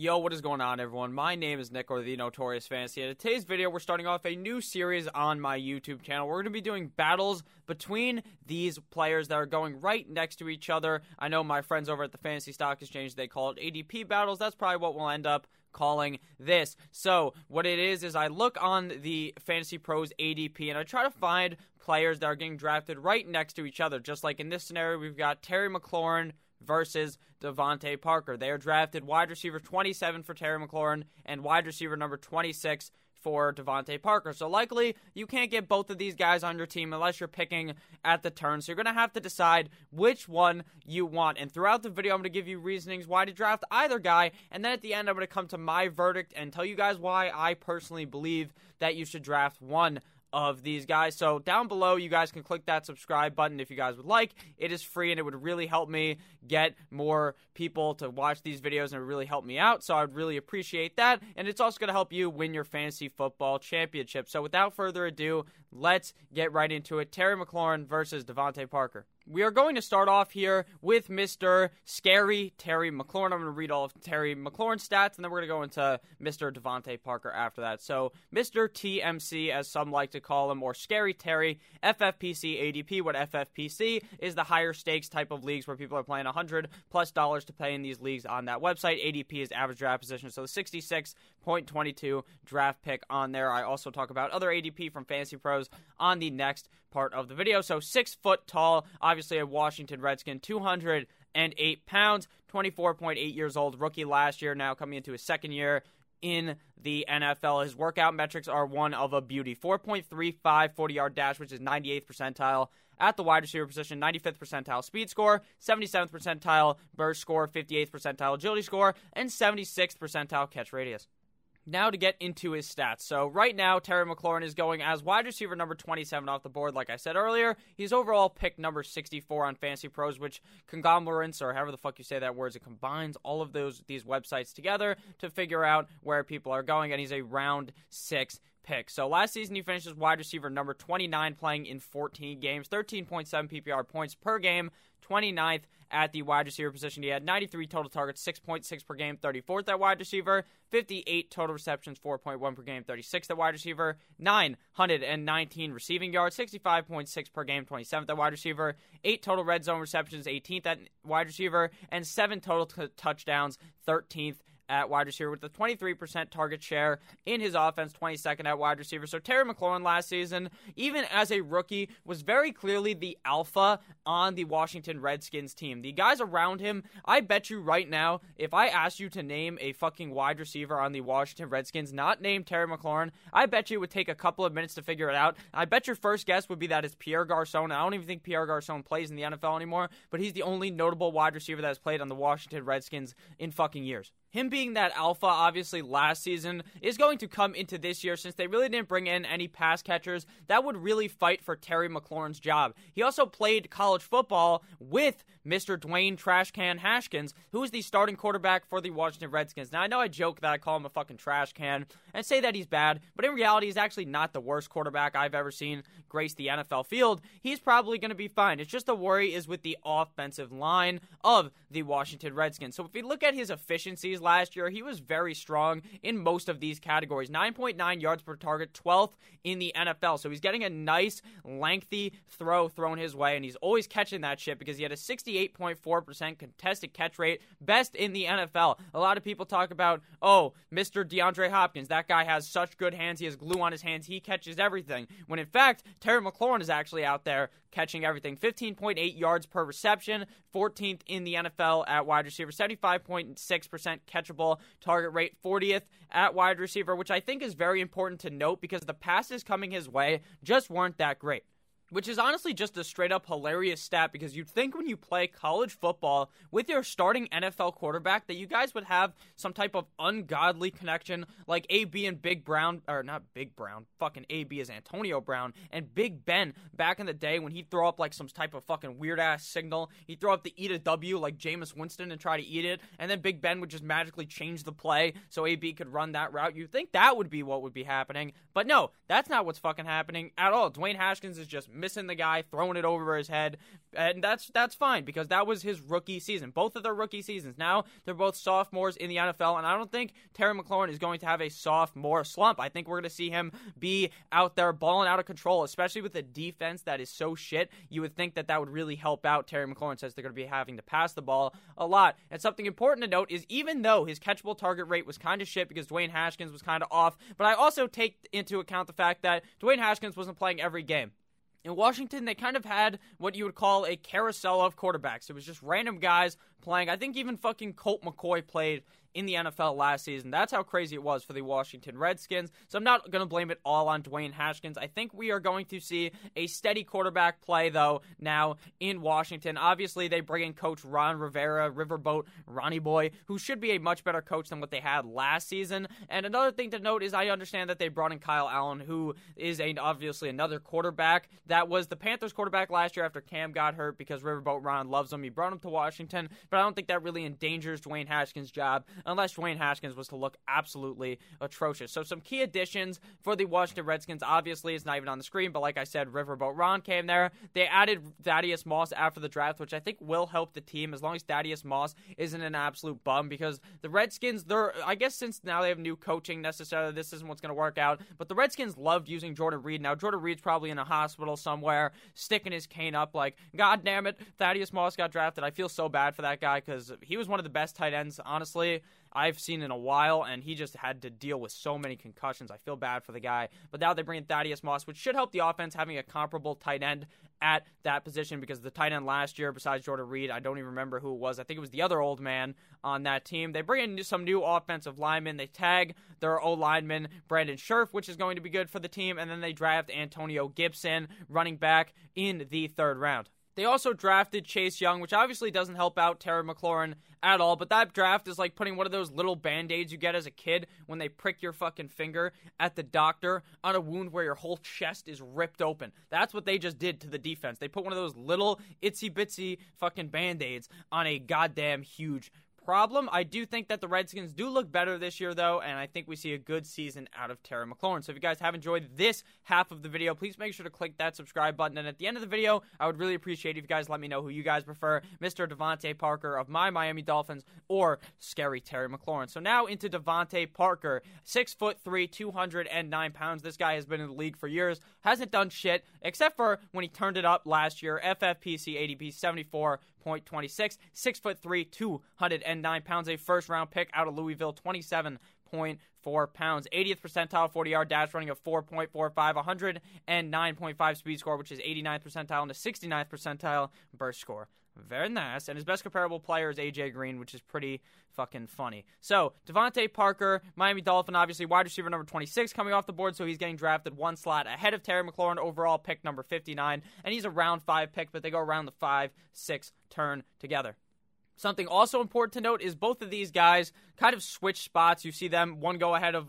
Yo, what is going on, everyone? My name is Nick, or the Notorious Fantasy. And in today's video, we're starting off a new series on my YouTube channel. We're going to be doing battles between these players that are going right next to each other. I know my friends over at the Fantasy Stock Exchange, they call it ADP battles. That's probably what we'll end up calling this. So, what it is, is I look on the Fantasy Pros ADP and I try to find players that are getting drafted right next to each other. Just like in this scenario, we've got Terry McLaurin versus DeVante Parker. They are drafted wide receiver 27 for Terry McLaurin and wide receiver number 26 for DeVante Parker. So likely you can't get both of these guys on your team unless you're picking at the turn. So you're going to have to decide which one you want. And throughout the video, I'm going to give you reasonings why to draft either guy. And then at the end, I'm going to come to my verdict and tell you guys why I personally believe that you should draft one of these guys. So down below, you guys can click that subscribe button if you guys would like. It is free and it would really help me get more people to watch these videos and it would really help me out. So I'd really appreciate that. And it's also going to help you win your fantasy football championship. So without further ado, let's get right into it. Terry McLaurin versus DeVante Parker. We are going to start off here with Mr. Scary Terry McLaurin. I'm going to read all of Terry McLaurin's stats, and then we're going to go into Mr. DeVante Parker after that. So, Mr. TMC, as some like to call him, or Scary Terry, FFPC ADP. What FFPC is the higher stakes type of leagues where people are playing 100 plus dollars to play in these leagues on that website. ADP is average draft position, so the 66.22 draft pick on there. I also talk about other ADP from Fantasy Pros on the next part of the video. So, six foot tall, obviously a Washington Redskin, 208 pounds, 24.8 years old, rookie last year, now coming into his second year in the NFL. His workout metrics are one of a beauty 4.35 40 yard dash, which is 98th percentile. At the wide receiver position, 95th percentile speed score, 77th percentile burst score, 58th percentile agility score, and 76th percentile catch radius. Now to get into his stats. So right now, Terry McLaurin is going as wide receiver number 27 off the board. Like I said earlier, he's overall pick number 64 on Fantasy Pros, which conglomerates or however the fuck you say that word, it combines all of those these websites together to figure out where people are going. And he's a round six pick. So last season he finished as wide receiver number 29, playing in 14 games, 13.7 PPR points per game, 29th at the wide receiver position. He had 93 total targets, 6.6 per game, 34th at wide receiver, 58 total receptions, 4.1 per game, 36th at wide receiver, 919 receiving yards, 65.6 per game, 27th at wide receiver, 8 total red zone receptions, 18th at wide receiver, and 7 total t- touchdowns, 13th at wide receiver with a 23% target share in his offense, 22nd at wide receiver. So Terry McLaurin last season, even as a rookie, was very clearly the alpha on the Washington Redskins team. The guys around him, I bet you right now, if I asked you to name a fucking wide receiver on the Washington Redskins, not named Terry McLaurin, I bet you it would take a couple of minutes to figure it out. I bet your first guess would be that it's Pierre Garcon. I don't even think Pierre Garcon plays in the NFL anymore, but he's the only notable wide receiver that has played on the Washington Redskins in fucking years him being that alpha, obviously, last season is going to come into this year since they really didn't bring in any pass catchers that would really fight for Terry McLaurin's job. He also played college football with Mr. Dwayne Trashcan Haskins, who is the starting quarterback for the Washington Redskins. Now, I know I joke that I call him a fucking trash can and say that he's bad, but in reality, he's actually not the worst quarterback I've ever seen grace the NFL field. He's probably going to be fine. It's just the worry is with the offensive line of the Washington Redskins. So if we look at his efficiencies last year, he was very strong in most of these categories 9.9 yards per target, 12th in the NFL. So he's getting a nice, lengthy throw thrown his way, and he's always catching that shit because he had a 68.4% contested catch rate, best in the NFL. A lot of people talk about, oh, Mr. DeAndre Hopkins, that guy has such good hands, he has glue on his hands, he catches everything. When in fact, Terry McLaurin is actually out there catching everything. 15.8 yards per reception, 14th in the NFL at wide receiver, 75.6% catchable target rate, 40th at wide receiver, which I think is very important to note because the passes coming his way just weren't that great which is honestly just a straight up hilarious stat because you'd think when you play college football with your starting NFL quarterback that you guys would have some type of ungodly connection like AB and Big Brown, or not Big Brown, fucking AB is Antonio Brown, and Big Ben back in the day when he'd throw up like some type of fucking weird ass signal. He'd throw up the eat a W like Jameis Winston and try to eat it, and then Big Ben would just magically change the play so AB could run that route. You'd think that would be what would be happening, but no, that's not what's fucking happening at all. Dwayne Haskins is just missing the guy, throwing it over his head, and that's that's fine because that was his rookie season. Both of their rookie seasons. Now they're both sophomores in the NFL, and I don't think Terry McLaurin is going to have a sophomore slump. I think we're going to see him be out there balling out of control, especially with a defense that is so shit. You would think that that would really help out Terry McLaurin since they're going to be having to pass the ball a lot. And something important to note is even though his catchable target rate was kind of shit because Dwayne Haskins was kind of off, but I also take into account the fact that Dwayne Haskins wasn't playing every game. In Washington, they kind of had what you would call a carousel of quarterbacks. It was just random guys playing. I think even fucking Colt McCoy played in the NFL last season. That's how crazy it was for the Washington Redskins. So I'm not going to blame it all on Dwayne Haskins. I think we are going to see a steady quarterback play, though, now in Washington. Obviously, they bring in coach Ron Rivera, Riverboat Ronnie Boy, who should be a much better coach than what they had last season. And another thing to note is I understand that they brought in Kyle Allen, who is a, obviously another quarterback that was the Panthers quarterback last year after Cam got hurt because Riverboat Ron loves him. He brought him to Washington, but I don't think that really endangers Dwayne Haskins' job unless Dwayne Haskins was to look absolutely atrocious. So some key additions for the Washington Redskins. Obviously, it's not even on the screen, but like I said, Riverboat Ron came there. They added Thaddeus Moss after the draft, which I think will help the team as long as Thaddeus Moss isn't an absolute bum because the Redskins, they're I guess since now they have new coaching necessarily, this isn't what's going to work out. But the Redskins loved using Jordan Reed. Now Jordan Reed's probably in a hospital somewhere, sticking his cane up like, God damn it, Thaddeus Moss got drafted. I feel so bad for that guy because he was one of the best tight ends, honestly. I've seen in a while, and he just had to deal with so many concussions. I feel bad for the guy. But now they bring in Thaddeus Moss, which should help the offense having a comparable tight end at that position because the tight end last year, besides Jordan Reed, I don't even remember who it was. I think it was the other old man on that team. They bring in some new offensive linemen. They tag their O lineman, Brandon Scherff, which is going to be good for the team. And then they draft Antonio Gibson, running back, in the third round. They also drafted Chase Young, which obviously doesn't help out Terry McLaurin at all, but that draft is like putting one of those little band aids you get as a kid when they prick your fucking finger at the doctor on a wound where your whole chest is ripped open. That's what they just did to the defense. They put one of those little itsy bitsy fucking band aids on a goddamn huge problem. I do think that the Redskins do look better this year, though, and I think we see a good season out of Terry McLaurin. So if you guys have enjoyed this half of the video, please make sure to click that subscribe button. And at the end of the video, I would really appreciate if you guys let me know who you guys prefer, Mr. DeVante Parker of my Miami Dolphins or Scary Terry McLaurin. So now into DeVante Parker, six foot three, 209 pounds. This guy has been in the league for years, hasn't done shit except for when he turned it up last year. FFPC ADP 74 point twenty six, six foot three, two nine pounds, a first round pick out of Louisville, twenty seven point four pounds, 80th percentile 40 yard dash running of 4.45, 109.5 speed score, which is 89th percentile, and a 69th percentile burst score. Very nice. And his best comparable player is AJ Green, which is pretty fucking funny. So, DeVante Parker, Miami Dolphin, obviously wide receiver number 26 coming off the board, so he's getting drafted one slot ahead of Terry McLaurin, overall pick number 59. And he's a round five pick, but they go around the five, six turn together. Something also important to note is both of these guys kind of switch spots. You see them one go ahead of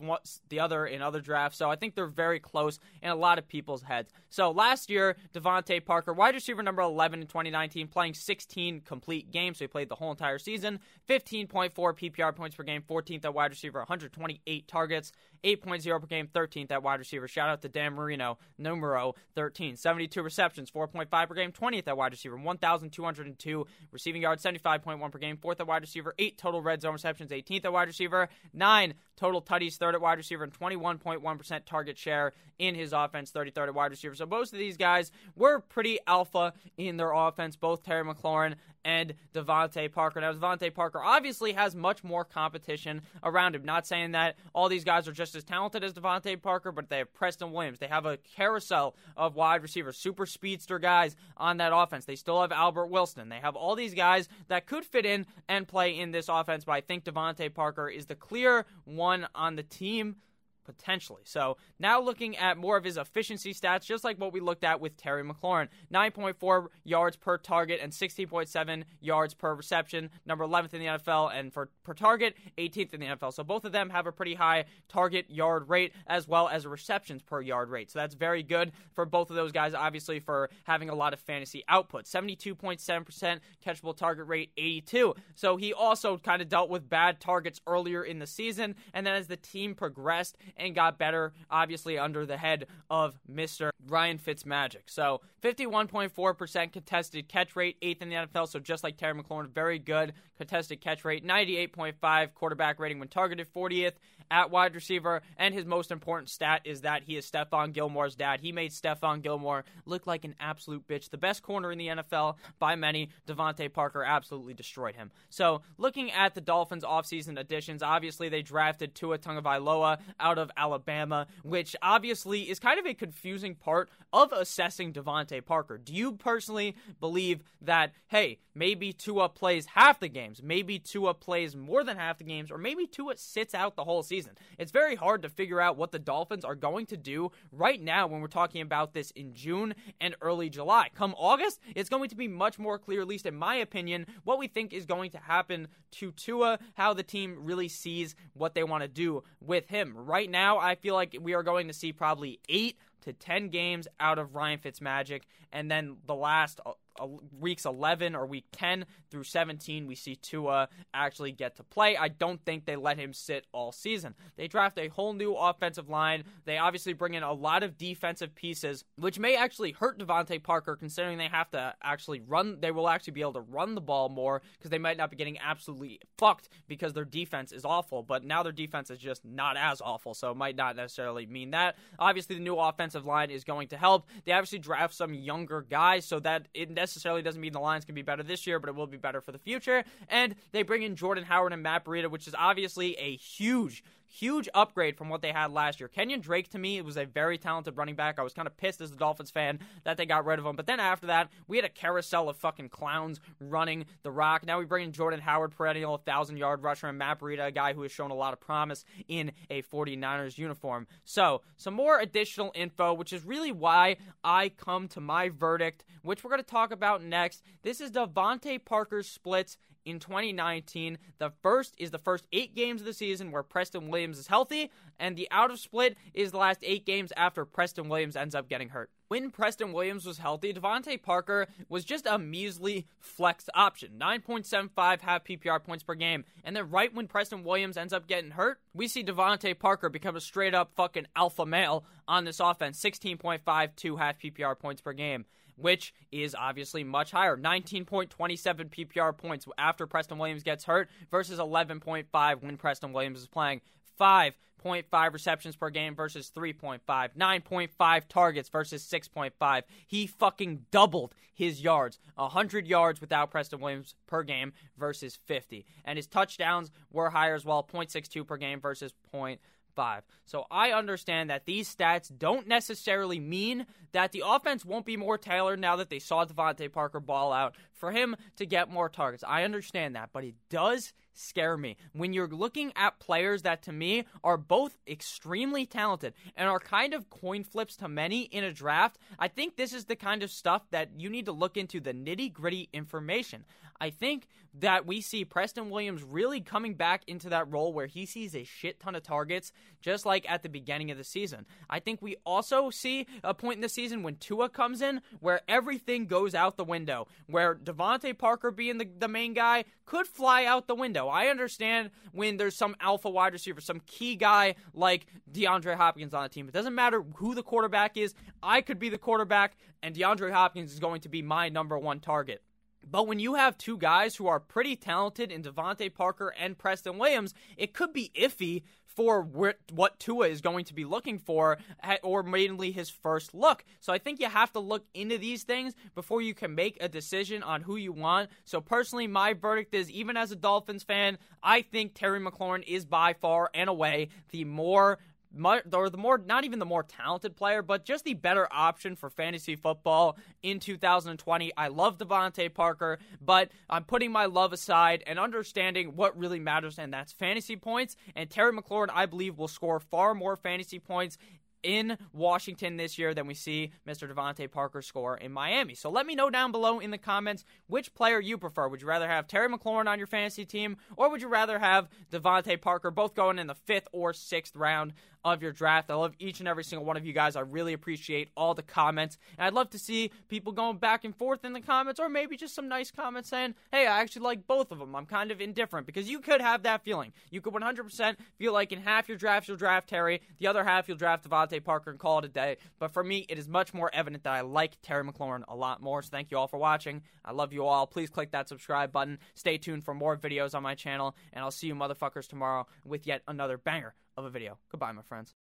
the other in other drafts, so I think they're very close in a lot of people's heads. So last year, DeVante Parker, wide receiver number 11 in 2019, playing 16 complete games, so he played the whole entire season. 15.4 PPR points per game, 14th at wide receiver, 128 targets, 8.0 per game, 13th at wide receiver. Shout out to Dan Marino, numero 13. 72 receptions, 4.5 per game, 20th at wide receiver, 1,202 receiving yards, 75.1 per game, 4th at wide receiver, 8 total red zone receptions, 18th at wide receiver, 9 total tutties, 3rd at wide receiver, and 21.1% target share in his offense, 33rd at wide receiver. So both of these guys were pretty alpha in their offense, both Terry McLaurin and DeVante Parker. Now, DeVante Parker obviously has much more competition around him. Not saying that all these guys are just as talented as DeVante Parker, but they have Preston Williams. They have a carousel of wide receivers, super speedster guys on that offense. They still have Albert Wilson. They have all these guys that could fit in and play in this offense, but I think DeVante Parker is the clear one on the team potentially. So now looking at more of his efficiency stats, just like what we looked at with Terry McLaurin 9.4 yards per target and 16.7 yards per reception, number 11th in the NFL, and for per target, 18th in the NFL. So both of them have a pretty high target yard rate as well as receptions per yard rate. So that's very good for both of those guys, obviously, for having a lot of fantasy output. 72.7% catchable target rate, 82. So he also kind of dealt with bad targets earlier in the season, and then as the team progressed and got better, obviously, under the head of Mr. Ryan Fitzmagic. So 51.4% contested catch rate, eighth in the NFL. So just like Terry McLaurin, very good contested catch rate, 98.5 quarterback rating when targeted, 40th at wide receiver. And his most important stat is that he is Stephon Gilmore's dad. He made Stephon Gilmore look like an absolute bitch. The best corner in the NFL by many. DeVante Parker absolutely destroyed him. So looking at the Dolphins offseason additions, obviously they drafted Tua Tagovailoa out of Alabama, which obviously is kind of a confusing part of assessing DeVante Parker. Do you personally believe that, hey, maybe Tua plays half the games, maybe Tua plays more than half the games, or maybe Tua sits out the whole season? It's very hard to figure out what the Dolphins are going to do right now when we're talking about this in June and early July. Come August, it's going to be much more clear, at least in my opinion, what we think is going to happen to Tua, how the team really sees what they want to do with him. Right now, I feel like we are going to see probably eight to 10 games out of Ryan Fitzmagic, and then the last uh, weeks 11 or week 10 through 17, we see Tua actually get to play. I don't think they let him sit all season. They draft a whole new offensive line. They obviously bring in a lot of defensive pieces, which may actually hurt DeVante Parker considering they have to actually run. They will actually be able to run the ball more because they might not be getting absolutely fucked because their defense is awful. But now their defense is just not as awful, so it might not necessarily mean that. Obviously, the new offensive line is going to help. They obviously draft some younger guys, so that it necessarily doesn't mean the Lions can be better this year, but it will be better for the future. And they bring in Jordan Howard and Matt Breida, which is obviously a huge huge upgrade from what they had last year. Kenyan Drake, to me, was a very talented running back. I was kind of pissed as a Dolphins fan that they got rid of him. But then after that, we had a carousel of fucking clowns running the rock. Now we bring in Jordan Howard, perennial 1,000 yard rusher, and Matt Breida, a guy who has shown a lot of promise in a 49ers uniform. So, some more additional info, which is really why I come to my verdict, which we're going to talk about next. This is DeVante Parker's splits in 2019. The first is the first eight games of the season where Preston Williams is healthy, and the out of split is the last eight games after Preston Williams ends up getting hurt. When Preston Williams was healthy, DeVante Parker was just a measly flex option. 9.75 half PPR points per game. And then right when Preston Williams ends up getting hurt, we see DeVante Parker become a straight up fucking alpha male on this offense. 16.52 half PPR points per game which is obviously much higher. 19.27 PPR points after Preston Williams gets hurt versus 11.5 when Preston Williams is playing. 5.5 receptions per game versus 3.5. 9.5 targets versus 6.5. He fucking doubled his yards. 100 yards without Preston Williams per game versus 50. And his touchdowns were higher as well. 0.62 per game versus 0 five. So I understand that these stats don't necessarily mean that the offense won't be more tailored now that they saw DeVante Parker ball out for him to get more targets. I understand that, but it does scare me when you're looking at players that to me are both extremely talented and are kind of coin flips to many in a draft. I think this is the kind of stuff that you need to look into the nitty gritty information. I think that we see Preston Williams really coming back into that role where he sees a shit ton of targets, just like at the beginning of the season. I think we also see a point in the season when Tua comes in where everything goes out the window, where DeVante Parker being the, the main guy could fly out the window. I understand when there's some alpha wide receiver, some key guy like DeAndre Hopkins on the team. It doesn't matter who the quarterback is. I could be the quarterback, and DeAndre Hopkins is going to be my number one target. But when you have two guys who are pretty talented in DeVante Parker and Preston Williams, it could be iffy for what Tua is going to be looking for, or mainly his first look. So I think you have to look into these things before you can make a decision on who you want. So personally, my verdict is even as a Dolphins fan, I think Terry McLaurin is by far and away the more or the more not even the more talented player, but just the better option for fantasy football in 2020. I love DeVante Parker, but I'm putting my love aside and understanding what really matters, and that's fantasy points. And Terry McLaurin, I believe, will score far more fantasy points in Washington this year than we see Mr. DeVante Parker score in Miami. So let me know down below in the comments which player you prefer. Would you rather have Terry McLaurin on your fantasy team, or would you rather have DeVante Parker both going in the fifth or sixth round of your draft? I love each and every single one of you guys. I really appreciate all the comments. And I'd love to see people going back and forth in the comments, or maybe just some nice comments saying, hey, I actually like both of them. I'm kind of indifferent because you could have that feeling. You could 100% feel like in half your drafts you'll draft Terry, the other half you'll draft DeVante Parker and call it a day. But for me, it is much more evident that I like Terry McLaurin a lot more. So thank you all for watching. I love you all. Please click that subscribe button. Stay tuned for more videos on my channel, and I'll see you motherfuckers tomorrow with yet another banger of a video. Goodbye, my friends.